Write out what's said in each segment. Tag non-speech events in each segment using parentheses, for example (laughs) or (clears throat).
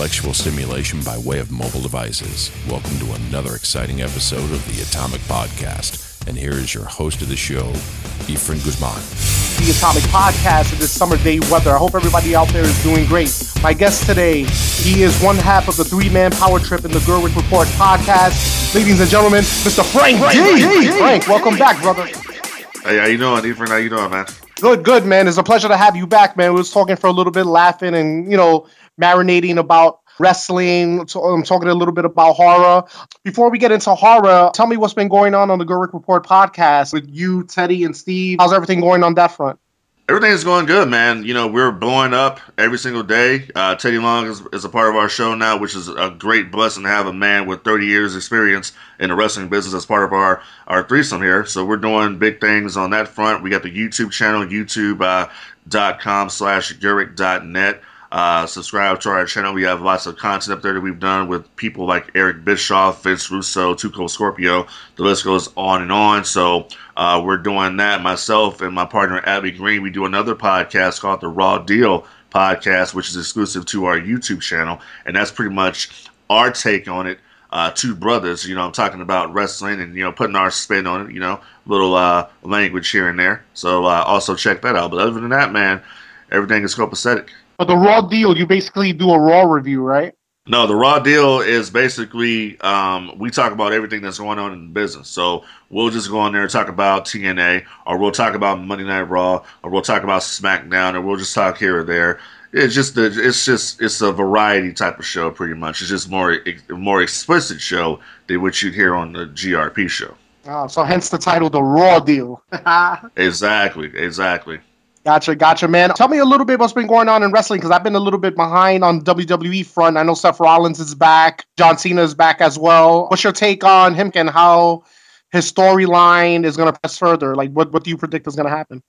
intellectual stimulation by way of mobile devices. Welcome to another exciting episode of the Atomic Podcast. And here is your host of the show, Efren Guzman. The Atomic Podcast in this summer day weather. I hope everybody out there is doing great. My guest today, he is one half of the three-man power trip in the Gerweck Report podcast. Ladies and gentlemen, Mr. Frank, Frank G. G. Frank, welcome back, brother. Hey, how you doing, Efren? How you doing, man? Good, good, man. It's a pleasure to have you back, man. We was talking for a little bit, laughing and you know, marinating about wrestling. I'm talking a little bit about horror. Before we get into horror, tell me what's been going on on the Gerweck Report podcast with you, Teddy, and Steve. How's everything going on that front? Everything is going good, man. You know, we're blowing up every single day. Uh, Teddy Long is, is, a part of our show now, which is a great blessing to have a man with 30 years experience in the wrestling business as part of our, our threesome here. So we're doing big things on that front. We got the YouTube channel, youtube.com uh, slash Gerweck.net. Uh, subscribe to our channel. We have lots of content up there that we've done with people like Eric Bischoff, Vince Russo, Too Cold Scorpio. The list goes on and on. So uh, we're doing that. Myself and my partner Abby Green, we do another podcast called the Raw Deal podcast, which is exclusive to our YouTube channel, and that's pretty much our take on it. Uh, two brothers, you know, I'm talking about wrestling and you know putting our spin on it, you know, little uh, language here and there. So uh, also check that out. But other than that, man, everything is copacetic. But the raw deal, you basically do a raw review, right? No, the raw deal is basically um, we talk about everything that's going on in the business. So we'll just go on there and talk about TNA, or we'll talk about Monday Night Raw, or we'll talk about SmackDown, or we'll just talk here or there. It's just a, it's just it's a variety type of show, pretty much. It's just more more explicit show than what you'd hear on the GRP show. Oh, so hence the title, the Raw Deal. (laughs) exactly, exactly. Gotcha, gotcha, man. Tell me a little bit what's been going on in wrestling because I've been a little bit behind on WWE front. I know Seth Rollins is back, John Cena is back as well. What's your take on him and how his storyline is going to press further? Like, what what do you predict is going to happen?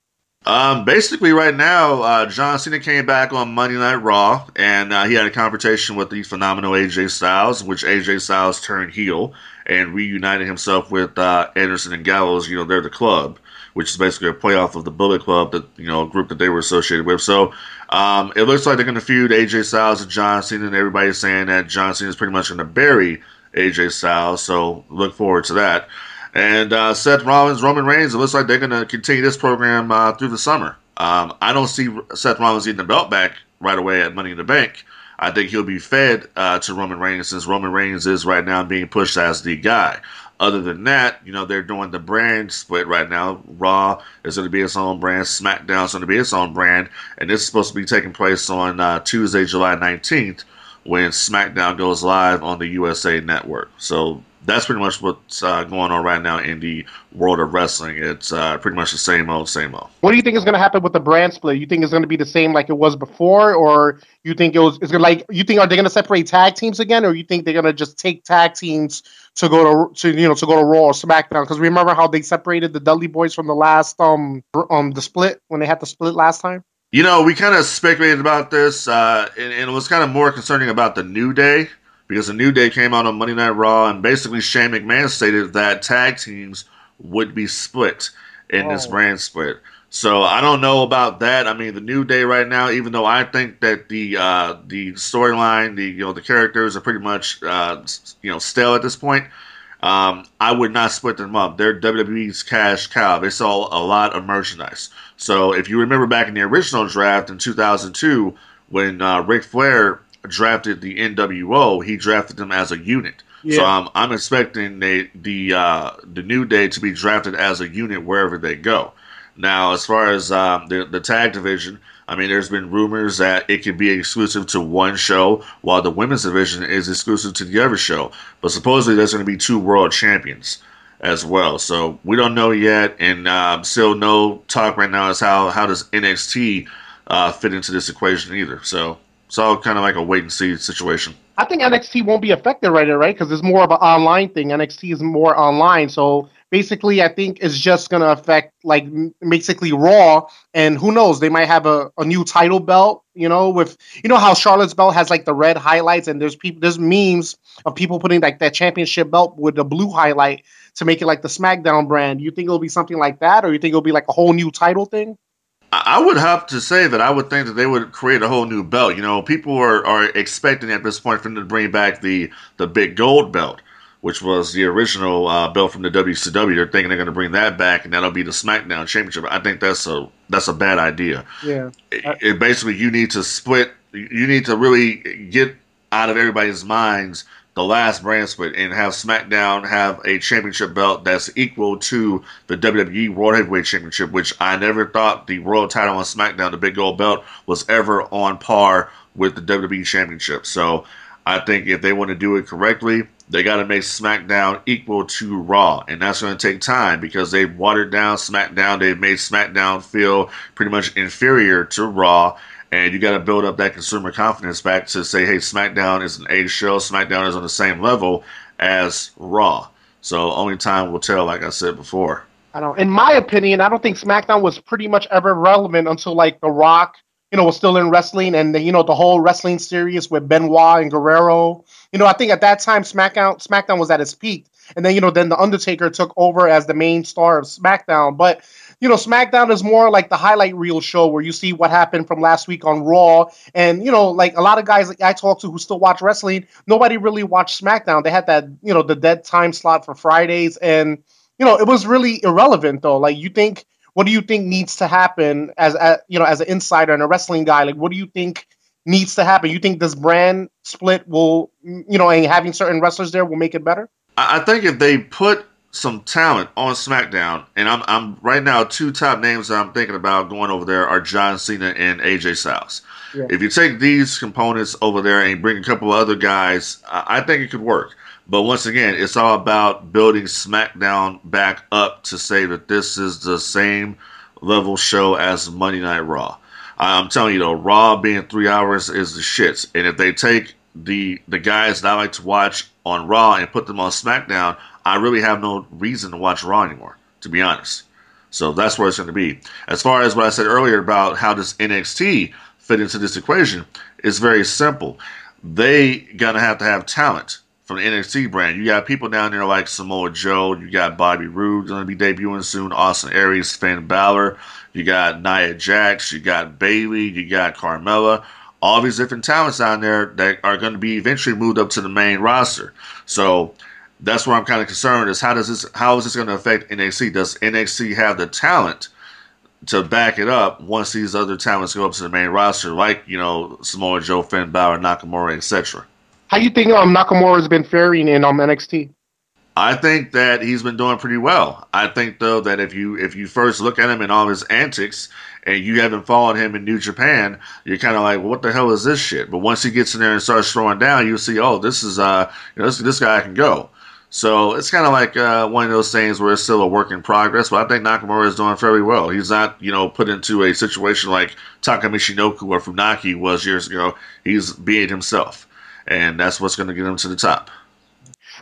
Um, basically, right now, uh, John Cena came back on Monday Night Raw, and uh, he had a confrontation with the phenomenal AJ Styles, which AJ Styles turned heel and reunited himself with uh, Anderson and Gallows. You know, they're the club which is basically a playoff of the Bullet Club, that you know, group that they were associated with. So um, it looks like they're going to feud AJ Styles and John Cena, and everybody's saying that John Cena is pretty much going to bury AJ Styles. So look forward to that. And uh, Seth Rollins, Roman Reigns, it looks like they're going to continue this program uh, through the summer. Um, I don't see Seth Rollins getting the belt back right away at Money in the Bank. I think he'll be fed uh, to Roman Reigns since Roman Reigns is right now being pushed as the guy. Other than that, you know, they're doing the brand split right now. Raw is going to be its own brand. SmackDown is going to be its own brand. And this is supposed to be taking place on uh, Tuesday, July 19th, when SmackDown goes live on the USA Network. So that's pretty much what's uh, going on right now in the world of wrestling. It's uh, pretty much the same old, same old. What do you think is going to happen with the brand split? You think it's going to be the same like it was before, or you think it was? Is going like you think are they going to separate tag teams again, or you think they're going to just take tag teams to go to, to you know to go to Raw or SmackDown? Because remember how they separated the Dudley Boys from the last um um the split when they had the split last time. You know, we kind of speculated about this, uh, and, and it was kind of more concerning about the New Day because the New Day came out on Monday Night Raw and basically Shane McMahon stated that tag teams would be split in oh. this brand split. So I don't know about that. I mean, the New Day right now, even though I think that the uh, the storyline, the you know the characters are pretty much uh, you know stale at this point. Um, I would not split them up. They're WWE's cash cow. They sell a lot of merchandise. So if you remember back in the original draft in 2002, when uh, Ric Flair drafted the NWO, he drafted them as a unit. Yeah. So um, I'm expecting they, the uh, the New Day to be drafted as a unit wherever they go. Now, as far as um, the the tag division, I mean, there's been rumors that it could be exclusive to one show, while the women's division is exclusive to the other show. But supposedly, there's going to be two world champions as well. So we don't know yet, and uh, still no talk right now is how how does NXT uh, fit into this equation either. So all kind of like a wait and see situation. I think NXT won't be affected right now, right? Because it's more of an online thing. NXT is more online, so basically, I think it's just gonna affect like basically Raw, and who knows? They might have a, a new title belt. You know, with you know how Charlotte's belt has like the red highlights, and there's people there's memes of people putting like that championship belt with the blue highlight to make it like the SmackDown brand. You think it'll be something like that, or you think it'll be like a whole new title thing? I would have to say that I would think that they would create a whole new belt. You know, people are, are expecting at this point for them to bring back the the big gold belt, which was the original uh, belt from the WCW. They're thinking they're going to bring that back, and that'll be the SmackDown Championship. I think that's a that's a bad idea. Yeah. It, it basically you need to split. You need to really get out of everybody's minds the last brand split and have SmackDown have a championship belt that's equal to the WWE World Heavyweight Championship, which I never thought the world title on SmackDown, the big gold belt, was ever on par with the WWE Championship. So I think if they want to do it correctly, they got to make SmackDown equal to Raw, and that's going to take time because they've watered down SmackDown. They've made SmackDown feel pretty much inferior to Raw, and you got to build up that consumer confidence back to say, hey, SmackDown is an A show. SmackDown is on the same level as Raw. So only time will tell, like I said before. I don't. In my opinion, I don't think SmackDown was pretty much ever relevant until like The Rock, you know, was still in wrestling, and the, you know the whole wrestling series with Benoit and Guerrero. You know, I think at that time SmackDown SmackDown was at its peak, and then you know then the Undertaker took over as the main star of SmackDown. But you know, SmackDown is more like the highlight reel show where you see what happened from last week on Raw. And, you know, like a lot of guys I talk to who still watch wrestling, nobody really watched SmackDown. They had that, you know, the dead time slot for Fridays. And, you know, it was really irrelevant though. Like you think, what do you think needs to happen as, a, you know, as an insider and a wrestling guy? Like, what do you think needs to happen? You think this brand split will, you know, and having certain wrestlers there will make it better? I think if they put some talent on SmackDown, and I'm I'm right now two top names that I'm thinking about going over there are John Cena and AJ Styles. Yeah. If you take these components over there and bring a couple of other guys, I think it could work. But once again, it's all about building SmackDown back up to say that this is the same level show as Monday Night Raw. I'm telling you though, Raw being three hours is the shits. And if they take the the guys that I like to watch on Raw and put them on SmackDown, I really have no reason to watch Raw anymore, to be honest. So that's where it's going to be. As far as what I said earlier about how does NXT fit into this equation, it's very simple. They gonna have to have talent from the NXT brand. You got people down there like Samoa Joe. You got Bobby Roode going to be debuting soon. Austin Aries, Finn Balor. You got Nia Jax. You got Bayley. You got Carmella. All these different talents down there that are going to be eventually moved up to the main roster. So that's where I'm kind of concerned is how does this how is this going to affect NXT? Does NXT have the talent to back it up once these other talents go up to the main roster, like you know Samoa Joe, Finn Balor, Nakamura, etc. How you think um Nakamura has been faring in um NXT? I think that he's been doing pretty well. I think though that if you if you first look at him and all his antics and you haven't followed him in New Japan, you're kind of like, well, what the hell is this shit? But once he gets in there and starts throwing down, you see, oh, this is uh, you know, this, this guy can go. So it's kind of like uh, one of those things where it's still a work in progress. But I think Nakamura is doing very well. He's not, you know, put into a situation like Taka Michinoku or Funaki was years ago. He's being himself, and that's what's going to get him to the top.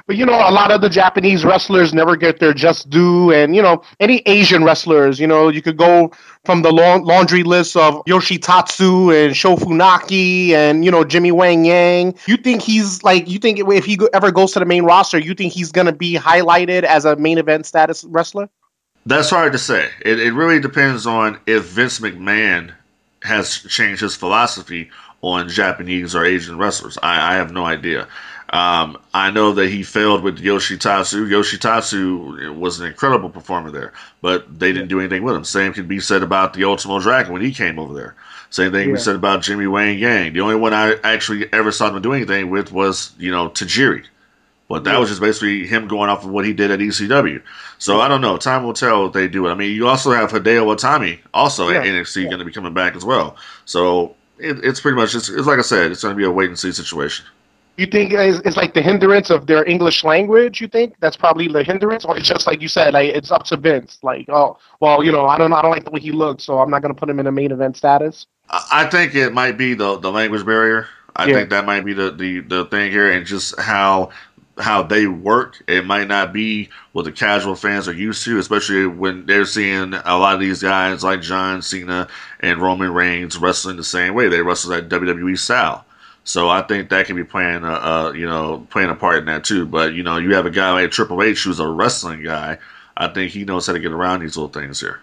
But you know, a lot of the Japanese wrestlers never get their just due, and you know, any Asian wrestlers, you know, you could go from the long laundry list of Yoshitatsu and Sho Funaki and you know Jimmy Wang Yang. You think he's like? You think if he ever goes to the main roster, you think he's gonna be highlighted as a main event status wrestler? That's hard to say. It, it really depends on if Vince McMahon has changed his philosophy on Japanese or Asian wrestlers. I, I have no idea. Um, I know that he failed with Yoshitatsu. Yoshitatsu was an incredible performer there, but they didn't do anything with him. Same can be said about the Ultimo Dragon when he came over there. Same thing yeah. we said about Jimmy Wang Yang. The only one I actually ever saw him do anything with was, you know, Tajiri. But that yeah. was just basically him going off of what he did at ECW. So I don't know. Time will tell if they do it. I mean, you also have Hideo Itami also yeah. at NXT going to be coming back as well. So it, it's pretty much, it's, it's like I said, it's going to be a wait and see situation. You think it's, like the hindrance of their English language? You think that's probably the hindrance, or it's just like you said, like it's up to Vince. Like, oh, well, you know, I don't, I don't like the way he looks, so I'm not going to put him in a main event status. I think it might be the the language barrier. I yeah. think that might be the, the the thing here, and just how how they work. It might not be what the casual fans are used to, especially when they're seeing a lot of these guys like John Cena and Roman Reigns wrestling the same way. They wrestle that WWE style. So I think that can be playing a, a, you know playing a part in that too. But you know you have a guy like Triple H who's a wrestling guy. I think he knows how to get around these little things here.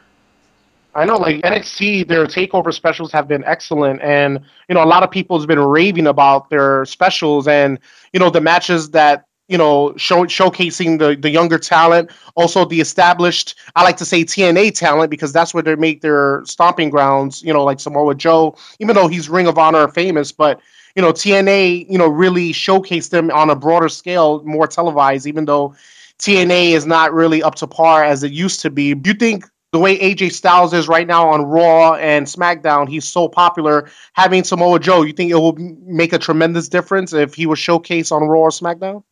I know, like NXT, their takeover specials have been excellent, and you know, a lot of people has been raving about their specials, and you know, the matches that you know, show, showcasing the, the younger talent, also the established, I like to say TNA talent because that's where they make their stomping grounds, you know, like Samoa Joe, even though he's Ring of Honor famous, but, you know, TNA, you know, really showcased them on a broader scale, more televised, even though TNA is not really up to par as it used to be. Do you think the way AJ Styles is right now on Raw and SmackDown, he's so popular. Having Samoa Joe, you think it will make a tremendous difference if he was showcased on Raw or SmackDown?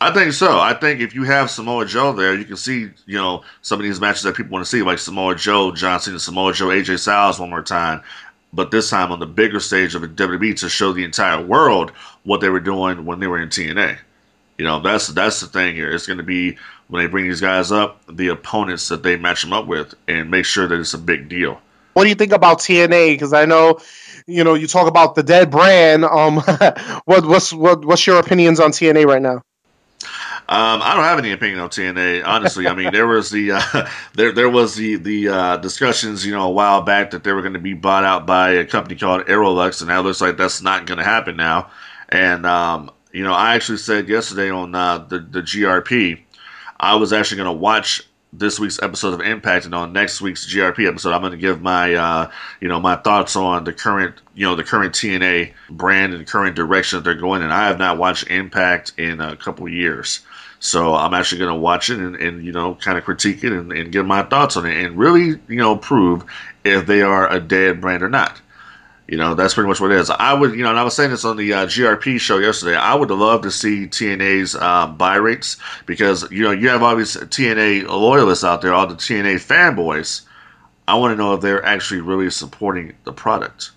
I think so. I think if you have Samoa Joe there, you can see, you know, some of these matches that people want to see, like Samoa Joe, John Cena, Samoa Joe, AJ Styles one more time. But this time on the bigger stage of WWE to show the entire world what they were doing when they were in TNA. You know, that's that's the thing here. It's going to be when they bring these guys up, the opponents that they match them up with, and make sure that it's a big deal. What do you think about TNA? Because I know, you know, you talk about the dead brand. Um, (laughs) what what's what what's your opinions on TNA right now? Um, I don't have any opinion on TNA. Honestly, I mean there was the uh, (laughs) there there was the the uh, discussions you know a while back that they were going to be bought out by a company called Aroluxe, and now looks like that's not going to happen now. And um, you know I actually said yesterday on uh, the the GRP, I was actually going to watch this week's episode of Impact, and on next week's GRP episode, I'm going to give my, uh, you know, my thoughts on the current, you know, the current TNA brand and current direction that they're going in. I have not watched Impact in a couple years, so I'm actually going to watch it and, and, you know, kind of critique it and, and give my thoughts on it and really, you know, prove if they are a dead brand or not. You know, that's pretty much what it is. I would, you know, and I was saying this on the uh, GRP show yesterday. I would love to see TNA's uh, buy rates because, you know, you have all these TNA loyalists out there, all the TNA fanboys. I want to know if they're actually really supporting the product.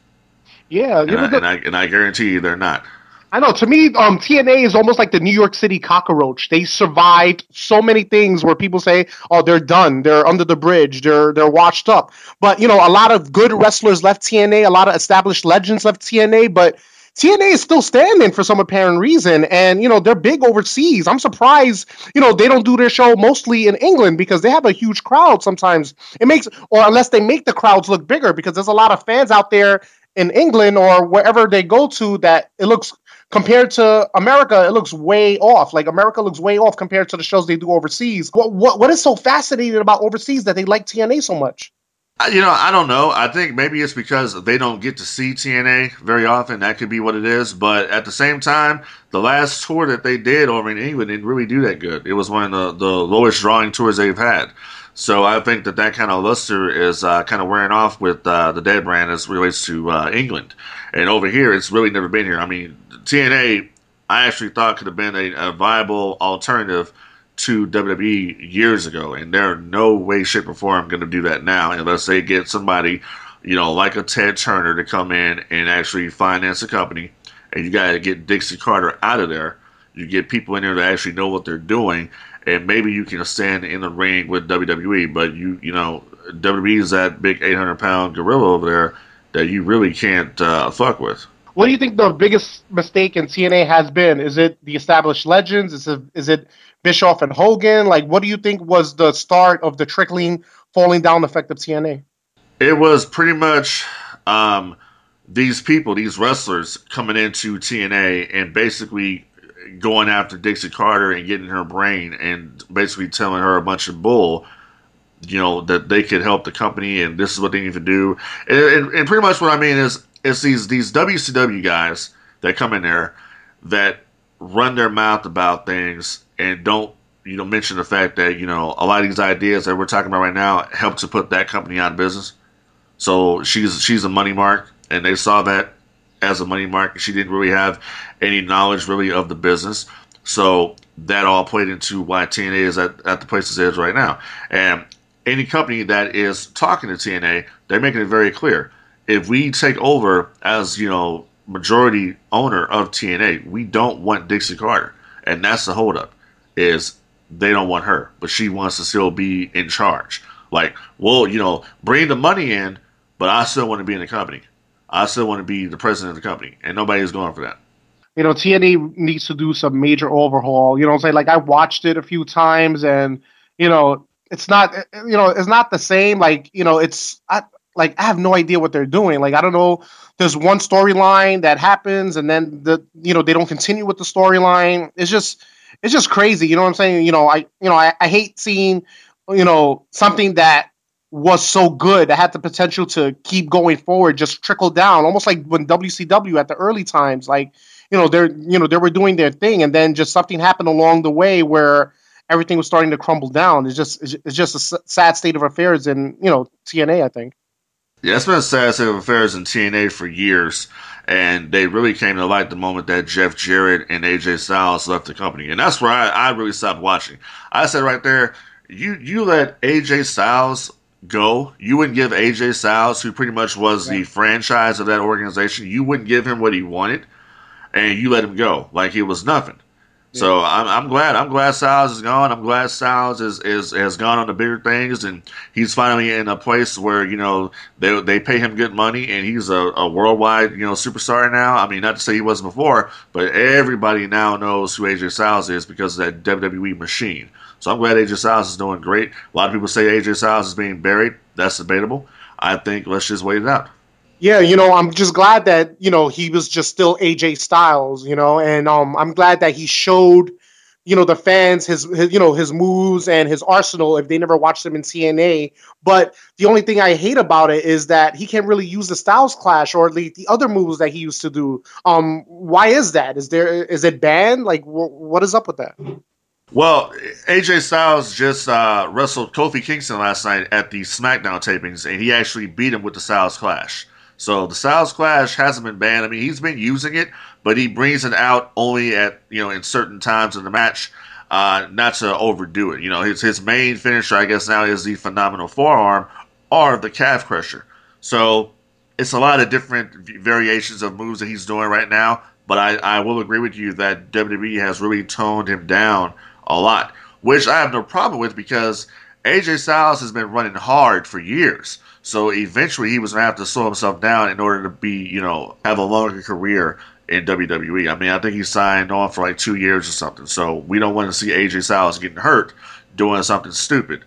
Yeah, and, I, and, I, and I guarantee you they're not. I know. To me, um, TNA is almost like the New York City cockroach. They survived so many things where people say, "Oh, they're done. They're under the bridge. They're they're washed up." But you know, a lot of good wrestlers left TNA. A lot of established legends left TNA. But TNA is still standing for some apparent reason, and you know they're big overseas. I'm surprised, you know, they don't do their show mostly in England because they have a huge crowd. Sometimes it makes, or unless they make the crowds look bigger, because there's a lot of fans out there in England or wherever they go to that it looks compared to America, it looks way off. Like America looks way off compared to the shows they do overseas. What what what is so fascinating about overseas that they like TNA so much? You know, I don't know. I think maybe it's because they don't get to see TNA very often. That could be what it is. But at the same time, the last tour that they did over in England didn't really do that good. It was one of the, the lowest drawing tours they've had. So I think that that kind of luster is uh, kind of wearing off with uh, the Dead brand as relates to uh, England. And over here, it's really never been here. I mean, TNA, I actually thought could have been a, a viable alternative to WWE years ago, and they're no way, shape, or form going to do that now unless they get somebody, you know, like a Ted Turner to come in and actually finance the company. And you got to get Dixie Carter out of there. You get people in there that actually know what they're doing, and maybe you can stand in the ring with WWE. But you, you know, WWE is that big 800 pound gorilla over there that you really can't uh, fuck with. What do you think the biggest mistake in TNA has been? Is it the established legends? Is it is it Bischoff and Hogan? Like, what do you think was the start of the trickling, falling down effect of TNA? It was pretty much um, these people, these wrestlers, coming into TNA and basically going after Dixie Carter and getting her brain and basically telling her a bunch of bull you know that they could help the company and this is what they need to do. And, and, and, pretty much what i mean is it's these these wcw guys that come in there that run their mouth about things and don't you know mention the fact that you know a lot of these ideas that we're talking about right now help to put that company out of business. So she's she's a money mark and they saw that as a money market. she didn't really have any knowledge really of the business so that all played into why TNA is at, at the place it is right now. And any company that is talking to TNA, they're making it very clear. If we take over as, you know, majority owner of TNA, we don't want Dixie Carter. And that's the holdup, is they don't want her, but she wants to still be in charge. Like, well, you know, bring the money in, but I still want to be in the company. I still want to be the president of the company, and nobody's going for that. You know, TNA needs to do some major overhaul. You know, I'm saying like I watched it a few times, and you know, it's not you know it's not the same. Like you know it's I, like I have no idea what they're doing. Like I don't know. There's one storyline that happens, and then the you know they don't continue with the storyline. It's just it's just crazy. You know what I'm saying? You know I you know I, I hate seeing you know something that was so good that had the potential to keep going forward just trickle down almost like when WCW at the early times like you know they're you know they were doing their thing and then just something happened along the way where everything was starting to crumble down. It's just it's just a sad state of affairs in you know TNA I think. Yeah it's been a sad state of affairs in TNA for years and they really came to light the moment that Jeff Jarrett and AJ Styles left the company and that's where I, I really stopped watching. I said right there you you let AJ Styles go, you wouldn't give AJ Styles, who pretty much was the franchise of that organization, you wouldn't give him what he wanted, and you let him go like he was nothing. Yeah. So I'm, I'm glad I'm glad Styles is gone. I'm glad Styles is, is has gone on to bigger things, and he's finally in a place where you know they they pay him good money, and he's a, a worldwide you know superstar now. I mean, not to say he wasn't before, but everybody now knows who AJ Styles is because of that WWE machine. So I'm glad AJ Styles is doing great. A lot of people say AJ Styles is being buried. That's debatable. I think let's just wait it out. Yeah, you know, I'm just glad that you know he was just still AJ Styles, you know, and um, I'm glad that he showed, you know, the fans his, his, you know, his moves and his arsenal if they never watched him in TNA. But the only thing I hate about it is that he can't really use the Styles Clash or at least the other moves that he used to do. Um, why is that? Is there is it banned? Like, wh- what is up with that? Well, AJ Styles just uh, wrestled Kofi Kingston last night at the SmackDown tapings, and he actually beat him with the Styles Clash. So the Styles Clash hasn't been banned. I mean, he's been using it, but he brings it out only at you know in certain times of the match, uh, not to overdo it. You know, his his main finisher, I guess now, is the phenomenal forearm or the calf crusher. So it's a lot of different variations of moves that he's doing right now. But I, I will agree with you that WWE has really toned him down a lot, which I have no problem with because AJ Styles has been running hard for years. So eventually he was going to have to slow himself down in order to be, you know, have a longer career in WWE. I mean, I think he signed on for like two years or something. So we don't want to see AJ Styles getting hurt doing something stupid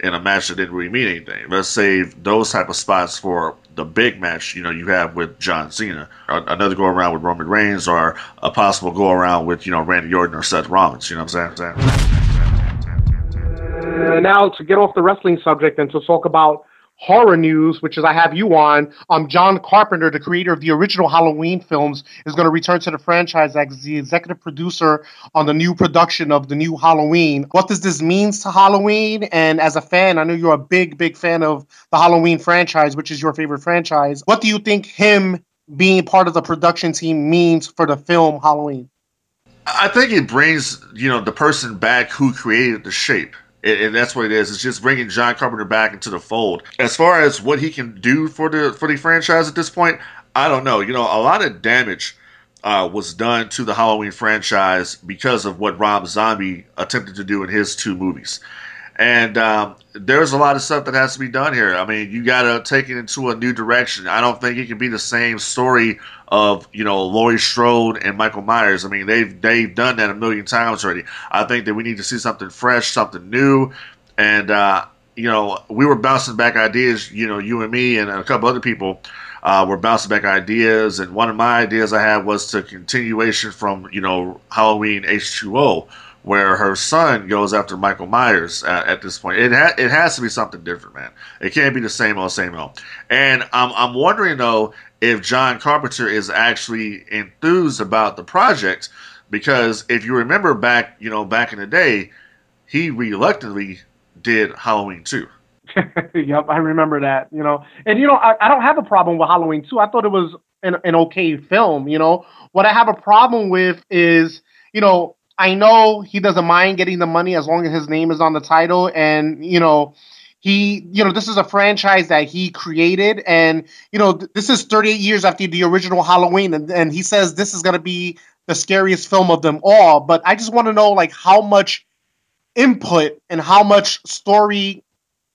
in a match that didn't really mean anything. Let's save those type of spots for the big match, you know, you have with John Cena, another go around with Roman Reigns, or a possible go around with, you know, Randy Orton or Seth Rollins. You know what I'm saying? Uh, now, to get off the wrestling subject and to talk about horror news, which is I have you on. Um, John Carpenter, the creator of the original Halloween films, is going to return to the franchise as the executive producer on the new production of the new Halloween. What does this mean to Halloween? And as a fan, I know you're a big, big fan of the Halloween franchise, which is your favorite franchise. What do you think him being part of the production team means for the film Halloween? I think it brings you know the person back who created the shape and, and, that's what it is. It's just bringing John Carpenter back into the fold. As far as what he can do for the for the franchise at this point, I don't know. You know, a lot of damage uh, was done to the Halloween franchise because of what Rob Zombie attempted to do in his two movies. And um, there's a lot of stuff that has to be done here. I mean, you got to take it into a new direction. I don't think it can be the same story of you know Laurie Strode and Michael Myers. I mean, they've they've done that a million times already. I think that we need to see something fresh, something new, and uh, you know, we were bouncing back ideas. You know, you and me and a couple other people. Uh, were bouncing back ideas, and one of my ideas I had was to continuation from you know Halloween H2O, where her son goes after Michael Myers at, at this point. It ha- it has to be something different, man. It can't be the same old, same old. And I'm I'm wondering though if John Carpenter is actually enthused about the project, because if you remember back, you know, back in the day, he reluctantly did Halloween two. (laughs) yep, I remember that. You know, and you know, I, I don't have a problem with Halloween two. I thought it was an, an okay film. You know, what I have a problem with is, you know, I know he doesn't mind getting the money as long as his name is on the title, and you know, he, you know, this is a franchise that he created, and you know, th- this is 38 years after the original Halloween, and, and he says this is going to be the scariest film of them all. But I just want to know, like, how much input and how much story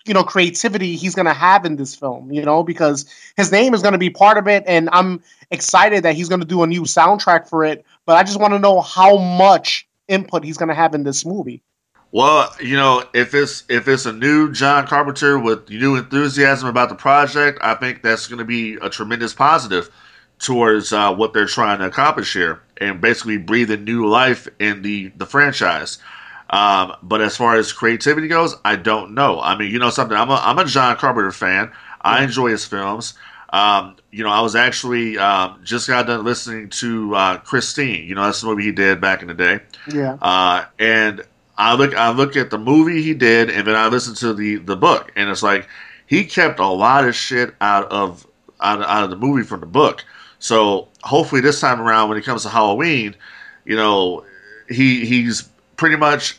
you know creativity he's going to have in this film you know because his name is going to be part of it and i'm excited that he's going to do a new soundtrack for it but i just want to know how much input he's going to have in this movie. Well, you know, if it's if it's a new John Carpenter with new enthusiasm about the project, I think that's going to be a tremendous positive towards uh, what they're trying to accomplish here, and basically breathe a new life in the the franchise. Um, but as far as creativity goes, I don't know. I mean, you know something. I'm a I'm a John Carpenter fan. I enjoy his films. Um, you know, I was actually um, just got done listening to uh, Christine. You know, that's the movie he did back in the day. Yeah. Uh, and I look I look at the movie he did, and then I listen to the the book, and it's like he kept a lot of shit out of out, out of the movie from the book. So hopefully this time around, when it comes to Halloween, you know, he he's pretty much.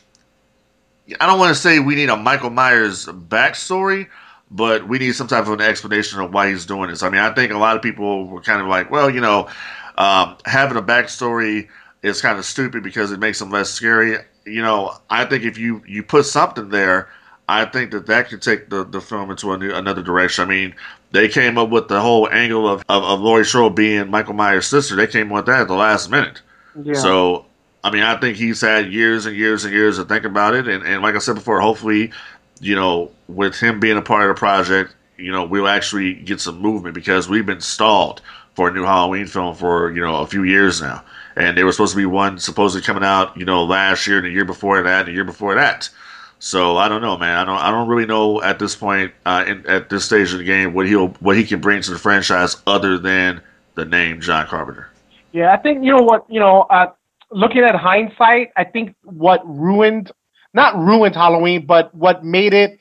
I don't want to say we need a Michael Myers backstory, but we need some type of an explanation of why he's doing this. I mean, I think a lot of people were kind of like, well, you know, um, having a backstory is kind of stupid because it makes him less scary you know, I think if you you put something there, I think that that could take the, the film into a new, another direction. I mean, they came up with the whole angle of, of, of Laurie Strode being Michael Myers' sister. They came up with that at the last minute. Yeah. So, I mean, I think he's had years and years and years to think about it. And, and like I said before, hopefully, you know, with him being a part of the project, you know, we'll actually get some movement because we've been stalled for a new Halloween film for, you know, a few years now and they were supposed to be one supposedly coming out, you know, last year, and the year before that, and the year before that. So I don't know, man. I don't. I don't really know at this point, uh, in, at this stage of the game, what he'll what he can bring to the franchise other than the name John Carpenter. Yeah, I think you know what you know. Uh, looking at hindsight, I think what ruined, not ruined Halloween, but what made it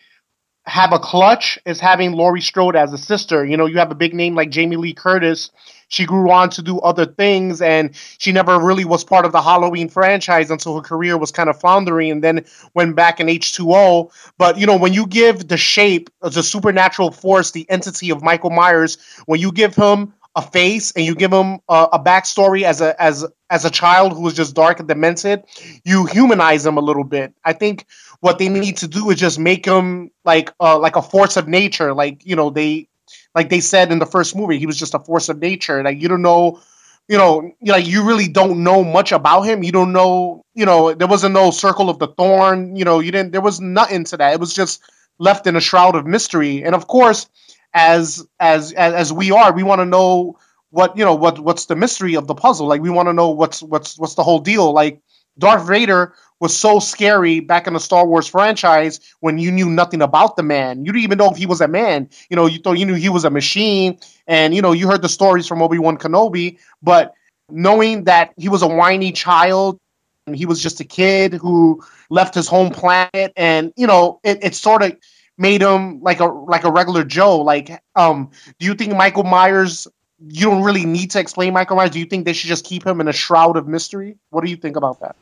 have a clutch is having Laurie Strode as a sister. You know, you have a big name like Jamie Lee Curtis she grew on to do other things and she never really was part of the Halloween franchise until her career was kind of floundering and then went back in H2O. But, you know, when you give the shape, the supernatural force, the entity of Michael Myers, when you give him a face and you give him a, a backstory as a as as a child who was just dark and demented, you humanize him a little bit. I think what they need to do is just make him like uh, like a force of nature. Like you know they like they said in the first movie, he was just a force of nature. Like you don't know, you know, like you really don't know much about him. You don't know, you know, there wasn't no circle of the thorn. You know, you didn't. There was nothing to that. It was just left in a shroud of mystery. And of course, as as as, as we are, we want to know what you know what what's the mystery of the puzzle. Like we want to know what's what's what's the whole deal. Like Darth Vader was so scary back in the Star Wars franchise when you knew nothing about the man. You didn't even know if he was a man. You know, you thought you knew he was a machine, and you know you heard the stories from Obi Wan Kenobi, but knowing that he was a whiny child he was just a kid who left his home planet, and you know it, it sort of made him like a like a regular Joe. Like, um, do you think Michael Myers? You don't really need to explain Michael Myers. Do you think they should just keep him in a shroud of mystery? What do you think about that?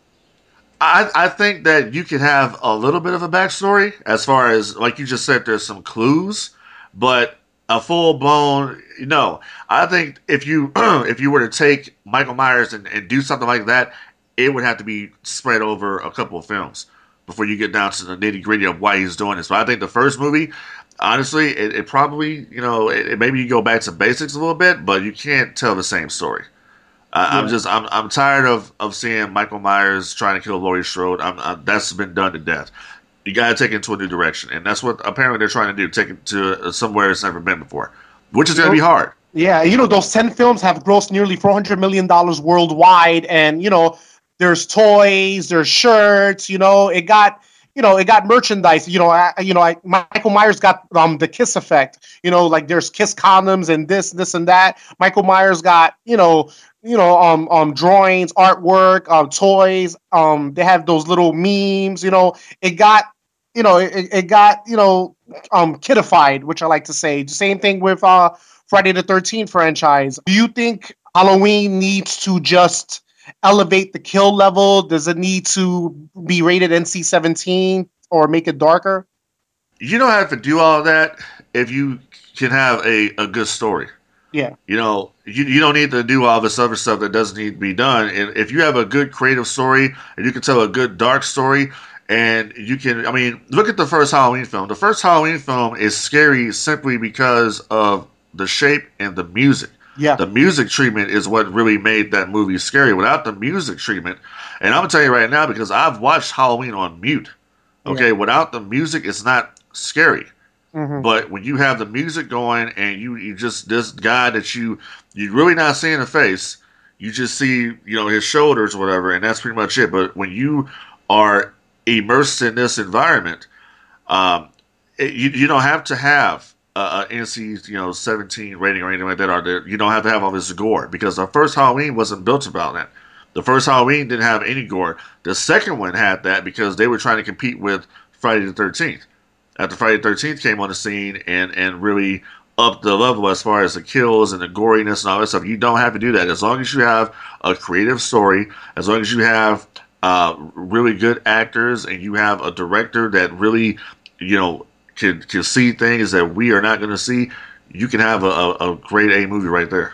I, I think that you can have a little bit of a backstory as far as like you just said there's some clues but a full blown no i think if you (clears throat) if you were to take michael myers and, and do something like that it would have to be spread over a couple of films before you get down to the nitty gritty of why he's doing this but i think the first movie honestly it, it probably you know it, it, maybe you go back to basics a little bit but you can't tell the same story I, am just I'm I'm tired of of seeing Michael Myers trying to kill Laurie Strode. I'm, I'm, that's been done to death. You got to take it into a new direction, and that's what apparently they're trying to do. Take it to uh, somewhere it's never been before, which is going to be hard. Yeah, you know those ten films have grossed nearly four hundred million dollars worldwide, and you know there's toys, there's shirts. You know it got you know, it got merchandise. You know, I, you know, I, Michael Myers got um the Kiss effect. You know, like there's Kiss condoms and this, this, and that. Michael Myers got you know, you know, um, um, drawings, artwork, um, toys. Um, they have those little memes. You know, it got, you know, it, it got, you know, um, kidified, which I like to say. Same thing with uh Friday the Thirteenth franchise. Do you think Halloween needs to just elevate the kill level? Does it need to be rated NC 17 or make it darker? You don't have to do all that if you can have a, a good story. Yeah. You know, you, you don't need to do all this other stuff that doesn't need to be done. And if you have a good creative story and you can tell a good dark story, and you can, I mean, look at the first Halloween film. The first Halloween film is scary simply because of the shape and the music. Yeah. The music treatment is what really made that movie scary. Without the music treatment, and I'm gonna tell you right now because I've watched Halloween on mute. Okay, without the music, it's not scary. Mhm. But when you have the music going and you you just this guy that you you really not seeing the face, you just see you know his shoulders or whatever, and that's pretty much it. But when you are immersed in this environment, um, it, you you don't have to have a, a NC you know 17 rating or anything like that, or you don't have to have all this gore because the first Halloween wasn't built about that. The first Halloween didn't have any gore. The second one had that because they were trying to compete with Friday the 13th after Friday the 13th came on the scene and, and really upped the level as far as the kills and the goriness and all that stuff. You don't have to do that. As long as you have a creative story, as long as you have uh, really good actors and you have a director that really, you know, can, can see things that we are not going to see, you can have a, a, a great A movie right there.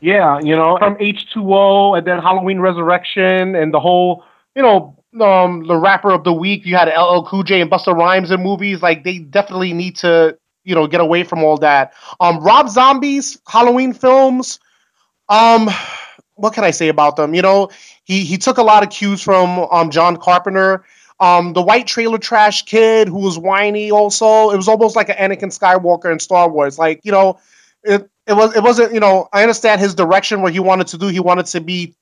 Yeah, you know, from H2O and then Halloween Resurrection and the whole, you know, um, the rapper of the week. You had LL Cool J and Busta Rhymes in movies. Like they definitely need to, you know, get away from all that. Um, Rob Zombie's Halloween films. Um, what can I say about them? You know, he he took a lot of cues from um John Carpenter. Um, the white trailer trash kid who was whiny. Also, it was almost like an Anakin Skywalker in Star Wars. Like you know, it it was it wasn't you know I understand his direction what he wanted to do. He wanted to be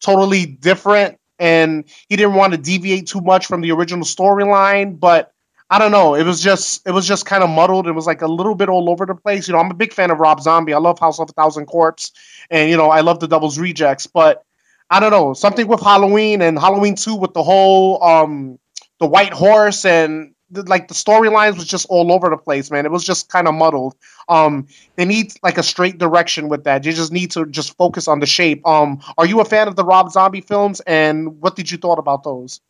totally different and he didn't want to deviate too much from the original storyline. But I don't know. It was just it was just kind of muddled. It was like a little bit all over the place. You know, I'm a big fan of Rob Zombie. I love House of a Thousand Corpse, and you know I love the Devil's Rejects. But I don't know something with Halloween and Halloween Two with the whole um the white horse and the, like the storylines was just all over the place, man. It was just kind of muddled. Um, they need like a straight direction with that. You just need to just focus on the shape. Um, are you a fan of the Rob Zombie films, and what did you thought about those?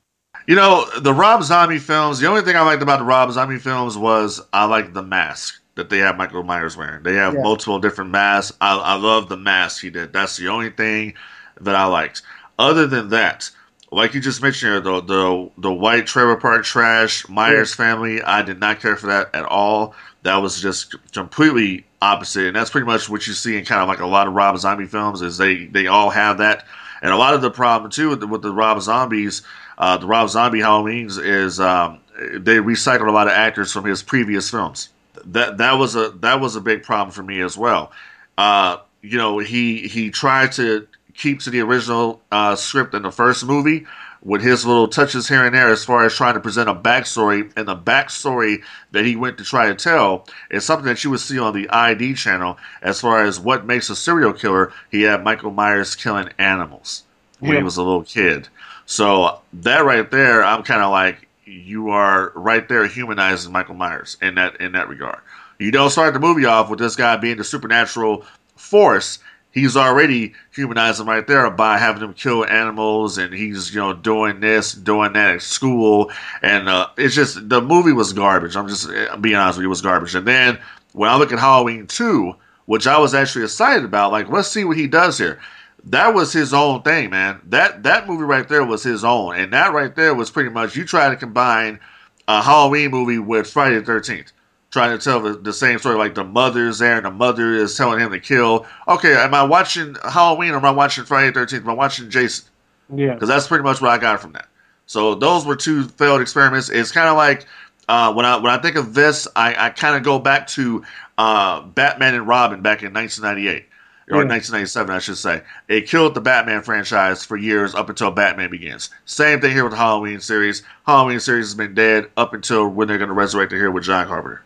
You know, the Rob Zombie films, the only thing I liked about the Rob Zombie films was I liked the mask that they have Michael Myers wearing. They have Yeah. multiple different masks. I, I love the mask he did. That's the only thing that I liked. Other than that, like you just mentioned here, the the the white trailer park trash, Myers family, I did not care for that at all. That was just completely opposite, and that's pretty much what you see in kind of like a lot of Rob Zombie films. Is they they all have that, and a lot of the problem too with the, with the Rob Zombies, uh, the Rob Zombie Halloweens is um, they recycled a lot of actors from his previous films. That that was a that was a big problem for me as well. Uh, you know, he he tried to keep to the original uh, script in the first movie with his little touches here and there as far as trying to present a backstory and the backstory that he went to try to tell is something that you would see on the ID channel as far as what makes a serial killer. He had Michael Myers killing animals when Yeah. he was a little kid. So that right there, I'm kind of like, you are right there humanizing Michael Myers in that in that regard. You don't start the movie off with this guy being the supernatural force. He's already humanizing right there by having him kill animals, and he's you know doing this, doing that at school, and uh, it's just the movie was garbage. I'm just I'm being honest with you, it was garbage. And then when I look at Halloween two, which I was actually excited about, like let's see what he does here that was his own thing, man. That that movie right there was his own, and that right there was pretty much you try to combine a Halloween movie with Friday the Thirteenth, trying to tell the, the same story. Like the mother's there, and the mother is telling him to kill. Okay, am I watching Halloween or am I watching Friday the Thirteenth? Am I watching Jason? Yeah, because that's pretty much what I got from that. So those were two failed experiments. It's kind of like uh, when I when I think of this, I, I kind of go back to uh, Batman and Robin back in 1998 or Yeah. 1997, I should say. It killed the Batman franchise for years up until Batman Begins. Same thing here with the Halloween series. Halloween series has been dead up until when they're going to resurrect it here with John Carpenter.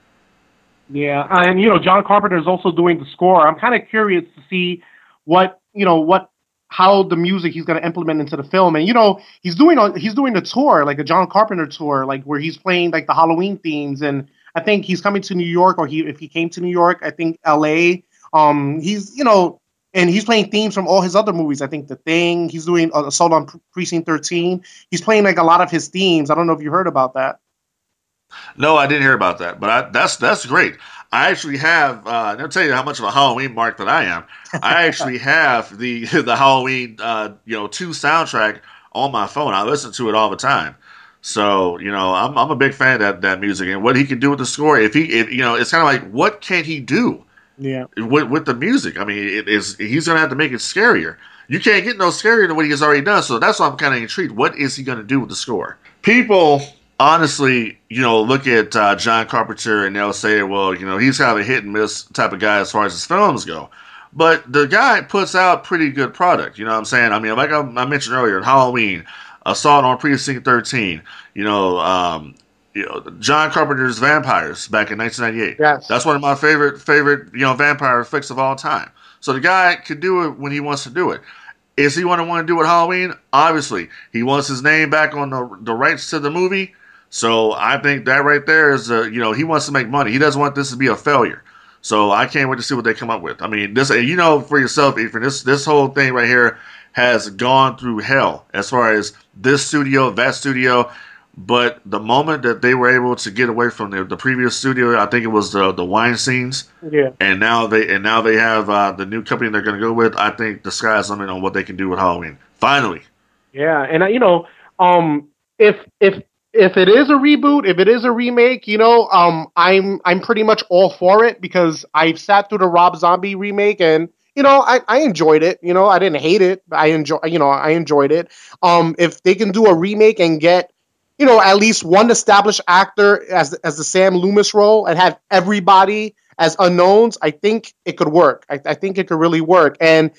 Yeah, and you know John Carpenter is also doing the score. I'm kind of curious to see what you know what how the music he's going to implement into the film. And you know he's doing a, he's doing a tour like a John Carpenter tour, like where he's playing like the Halloween themes. And I think he's coming to New York, or he if he came to New York, I think L.A. Um, he's you know. And he's playing themes from all his other movies. I think The Thing. He's doing uh, Assault on Pre- Precinct 13. He's playing like a lot of his themes. I don't know if you heard about that. No, I didn't hear about that, but I, that's that's great. I actually have. Uh, I'll tell you how much of a Halloween mark that I am. I actually (laughs) have the (laughs) the Halloween uh, you know two soundtrack on my phone. I listen to it all the time. So you know, I'm I'm a big fan of that that music and what he can do with the score. If he, if, you know, it's kind of like what can he do Yeah. with with the music? I mean, it is he's gonna have to make it scarier. You can't get no scarier than what he has already done. So that's why I'm kind of intrigued. What is he gonna do with the score? People honestly, you know, look at uh, John Carpenter and they'll say, well, you know, he's kind of a hit and miss type of guy as far as his films go. But the guy puts out pretty good product. You know what I'm saying? I mean, like I, I mentioned earlier, Halloween, Assault on Precinct 13, you know, um, you know, John Carpenter's Vampires back in 1998. Yes. That's one of my favorite favorite you know vampire flicks of all time. So the guy can do it when he wants to do it. Is he want to want to do it Halloween? Obviously, he wants his name back on the the rights to the movie. So I think that right there is, uh, you know, he wants to make money. He doesn't want this to be a failure. So I can't wait to see what they come up with. I mean, this you know for yourself, Efren. This this whole thing right here has gone through hell as far as this studio, that studio. But the moment that they were able to get away from the, the previous studio, I think it was the the Weinsteins. Yeah. and now they and now they have uh, the new company they're going to go with. I think the sky's limit on what they can do with Halloween. Finally, Yeah, and uh, you know, um, if if if it is a reboot, if it is a remake, you know, um, I'm I'm pretty much all for it because I've sat through the Rob Zombie remake and you know I, I enjoyed it. You know, I didn't hate it. I enjoy you know I enjoyed it. Um, if they can do a remake and get you know at least one established actor as as the Sam Loomis role and have everybody as unknowns, I think it could work. I, I think it could really work and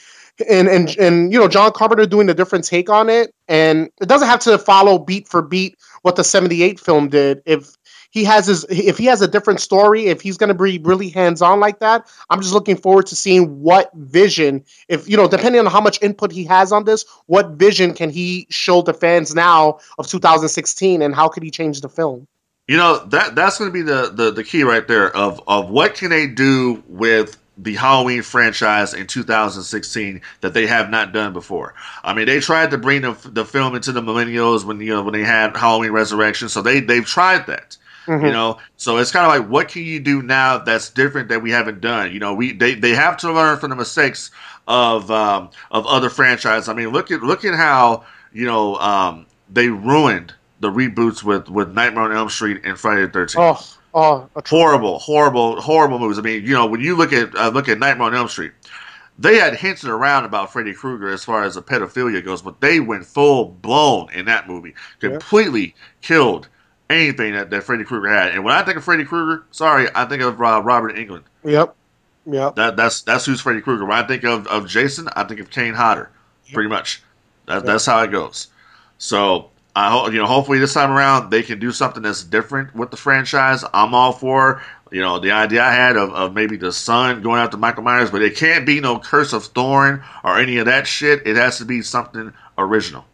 and and and you know John Carpenter doing a different take on it, and it doesn't have to follow beat for beat what the '78 film did. If he has his, if he has a different story, if he's going to be really hands on like that, I'm just looking forward to seeing what vision, if you know, depending on how much input he has on this, what vision can he show the fans now of 2016, and how could he change the film? you know that that's going to be the, the the key right there of of what can they do with the Halloween franchise in 2016 that they have not done before. I mean, they tried to bring the, the film into the millennials when you know when they had Halloween Resurrection, so they they've tried that. Mhm. You know, so it's kind of like, what can you do now that's different that we haven't done? You know, we they, they have to learn from the mistakes of um, of other franchises. I mean, look at look at how you know um, they ruined the reboots with with Nightmare on Elm Street and Friday the Thirteenth Oh, oh, horrible, horrible, horrible movies. I mean, you know, when you look at uh, look at Nightmare on Elm Street, they had hinted around about Freddy Krueger as far as the pedophilia goes, but they went full blown in that movie, Yeah. completely killed anything that, that Freddy Krueger had. And when I think of Freddy Krueger, sorry, I think of uh, Robert Englund. yep, yep. That that's that's who's Freddy Krueger. When I think of, of Jason, I think of Kane Hodder, pretty much. That, Yeah. That's how it goes. So I you know. Hopefully this time around they can do something that's different with the franchise. I'm all for you know the idea I had of, of maybe the son going after Michael Myers, but it can't be no Curse of Thorn or any of that shit. It has to be something original.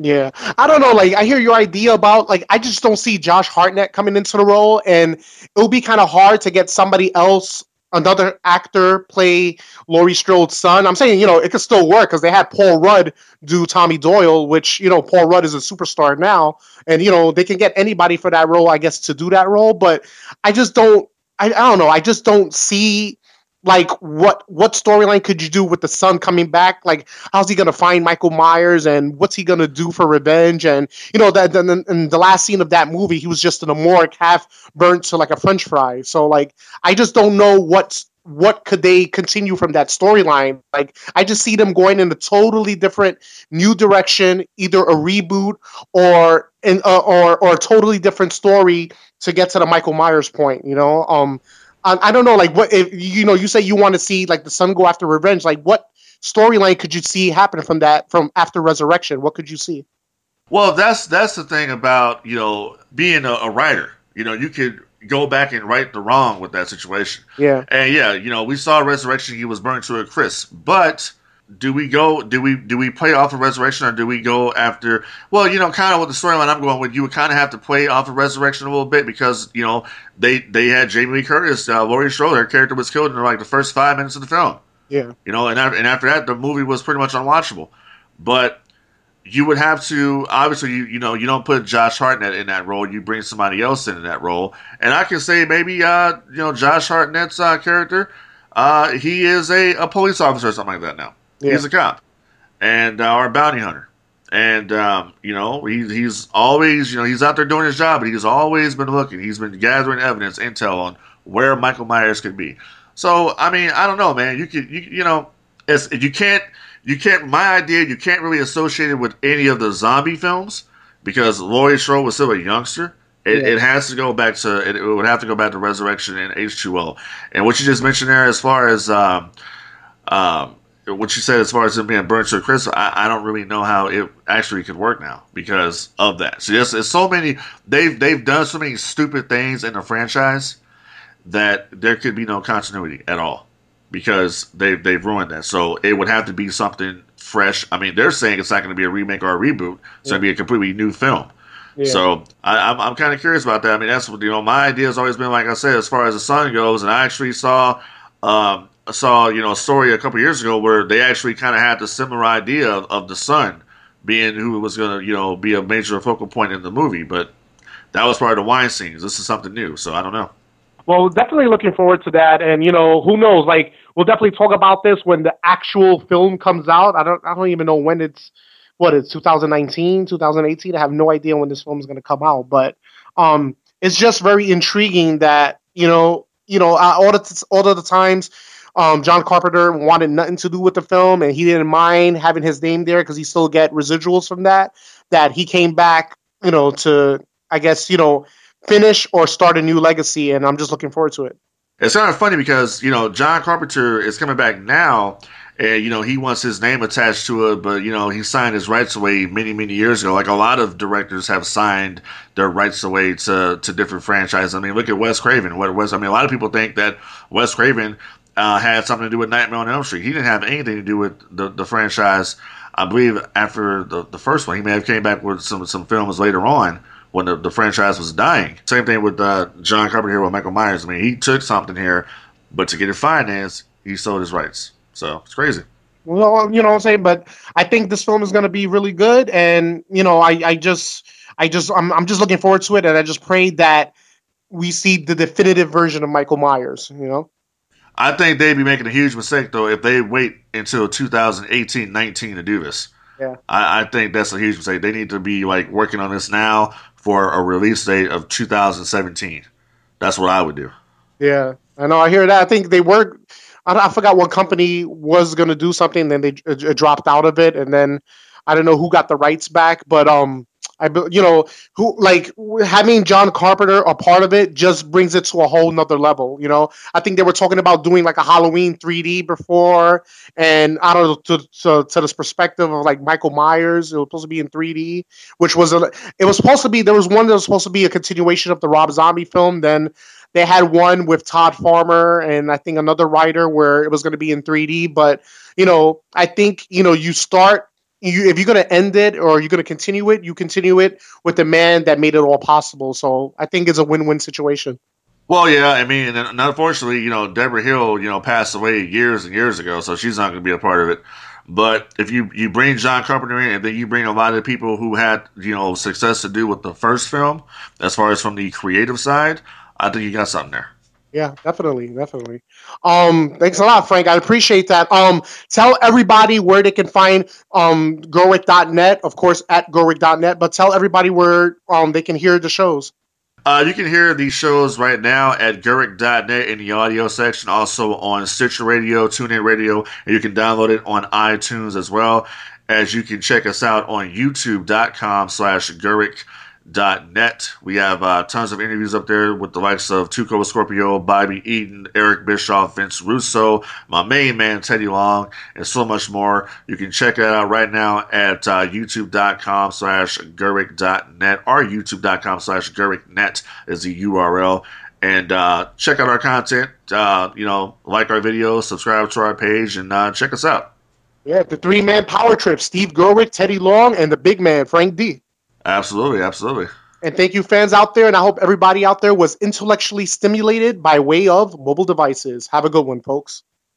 Yeah, I don't know. Like, I hear your idea about like I just don't see Josh Hartnett coming into the role, and it would be kind of hard to get somebody else, another actor, play Laurie Strode's son. I'm saying, you know, it could still work because they had Paul Rudd do Tommy Doyle, which you know Paul Rudd is a superstar now, and you know they can get anybody for that role, I guess, to do that role. But I just don't. I, I don't know. I just don't see like what what storyline could you do with the son coming back? Like how's he gonna find michael myers and what's he gonna do for revenge? And you know that then in the last scene of that movie he was just in a morgue half burnt to like a french fry. So like i just don't know what's what could they continue from that storyline. Like i just see them going in a totally different new direction either a reboot or in, uh, or or a totally different story to get to the michael myers point you know? Um I, I don't know, like what if you know you say you want to see like the son go after revenge, like what storyline could you see happen from that from after resurrection? What could you see? Well, that's that's the thing about you know being a, a writer. You know, you could go back and right the wrong with that situation. Yeah, And yeah, you know, we saw Resurrection; he was burned to a crisp. But do we go? Do we do we play off of Resurrection, or do we go after? Well, you know, kind of with the storyline I'm going with, you would kind of have to play off of Resurrection a little bit because you know they they had Jamie Lee Curtis, uh, Laurie Strode, her character was killed in like the first five minutes of the film. yeah, You know, and after, and after that, the movie was pretty much unwatchable. But you would have to obviously you you know you don't put Josh Hartnett in that role. You bring somebody else in that role, and I can say maybe uh you know Josh Hartnett's uh, character, uh he is a, a police officer or something like that now. Yeah. He's a cop, and uh, or a bounty hunter. And um, you know he's he's always you know he's out there doing his job, but he's always been looking. He's been gathering evidence, intel on where Michael Myers could be. So I mean, I don't know, man. You could you you know, it's you can't you can't. My idea, you can't really associate it with any of the zombie films because Laurie Strode was still a youngster. It, yeah. it has to go back to it, it, would have to go back to Resurrection and H2O. And what you just mentioned there, as far as um, um, what you said, as far as it being burnt to a crisp, I, I, don't really know how it actually could work now because of that. So yes, it's so many. They've they've done so many stupid things in the franchise that there could be no continuity at all because they've they've ruined that. So it would have to be something fresh. I mean, they're saying it's not going to be a remake or a reboot. It's yeah. going to be a completely new film. Yeah. So I, am I'm, I'm kind of curious about that. I mean, that's what you know. My idea has always been, like I said, as far as the son goes, and I actually saw. Um, saw you know a story a couple years ago where they actually kind of had the similar idea of, of the son being who was going to you know be a major focal point in the movie, but that was part of the Weinsteins. This is something new, so I don't know. Well, definitely looking forward to that, and you know who knows, like we'll definitely talk about this when the actual film comes out. I don't I don't even know when it's what it's 2019, 2018. I have no idea when this film is going to come out, but um, it's just very intriguing that you know you know uh, all the all of the times. Um, John Carpenter wanted nothing to do with the film, and he didn't mind having his name there because he still get residuals from that. That he came back, you know, to I guess you know finish or start a new legacy, and I'm just looking forward to it. It's kind of funny because you know John Carpenter is coming back now, and you know he wants his name attached to it, but you know he signed his rights away many many years ago. Like a lot of directors have signed their rights away to to different franchises. I mean, look at Wes Craven. What Wes? I mean, a lot of people think that Wes Craven uh, had something to do with Nightmare on Elm Street. He didn't have anything to do with the, the franchise. I believe after the, the first one, he may have came back with some some films later on when the, the franchise was dying. Same thing with uh, John Carpenter here with Michael Myers. I mean, he took something here, but to get it financed, he sold his rights. So it's crazy. Well, you know what I'm saying, but I think this film is going to be really good, and you know, I, I just, I just, I'm, I'm just looking forward to it, and I just pray that we see the definitive version of Michael Myers. You know. I think they'd be making a huge mistake though if they wait until 2018-19 to do this. Yeah. I, I, think that's a huge mistake. They need to be like working on this now for a release date of 2017. That's what I would do. Yeah, I know. I hear that. I think they were. I, I forgot what company was going to do something, then they uh, dropped out of it, and then I don't know who got the rights back, but um, I, you know, who like having John Carpenter a part of it just brings it to a whole nother level. You know, I think they were talking about doing like a Halloween 3D before, and I don't know to, to, to this perspective of like Michael Myers. It was supposed to be in 3D, which was a. It was supposed to be there was one that was supposed to be a continuation of the Rob Zombie film. Then they had one with Todd Farmer and I think another writer where it was going to be in 3D. But you know, I think you know you start you, if you're going to end it or you're going to continue it, you continue it with the man that made it all possible. So I think it's a win-win situation. Well, yeah, I mean, and unfortunately, you know, Debra Hill, you know, passed away years and years ago, so she's not going to be a part of it. But if you you bring John Carpenter in, and then you bring a lot of people who had you know success to do with the first film, as far as from the creative side, I think you got something there. Yeah, definitely, definitely. Um, thanks a lot, Frank. I appreciate that. Um, tell everybody where they can find um Gerweck.net, of course, at Gerweck.net, but tell everybody where um they can hear the shows. Uh, you can hear these shows right now at Gerweck.net in the audio section, also on Stitcher Radio, TuneIn Radio, and you can download it on iTunes as well. As you can check us out on YouTube.com slash Gerweck net. We have uh, tons of interviews up there with the likes of Too Cold Scorpio, Bobby Eaton, Eric Bischoff, Vince Russo, my main man Teddy Long, and so much more. You can check that out right now at uh, youtube.com slash Gerweck.net or youtube.com slash Gerwecknet is the URL. And uh, check out our content. Uh, you know, like our videos, subscribe to our page, and uh, check us out. Yeah, the three man power trip Steve Gerweck, Teddy Long, and the big man, Frank Dee. Absolutely, absolutely. And thank you, fans out there. And I hope everybody out there was intellectually stimulated by way of mobile devices. Have a good one, folks.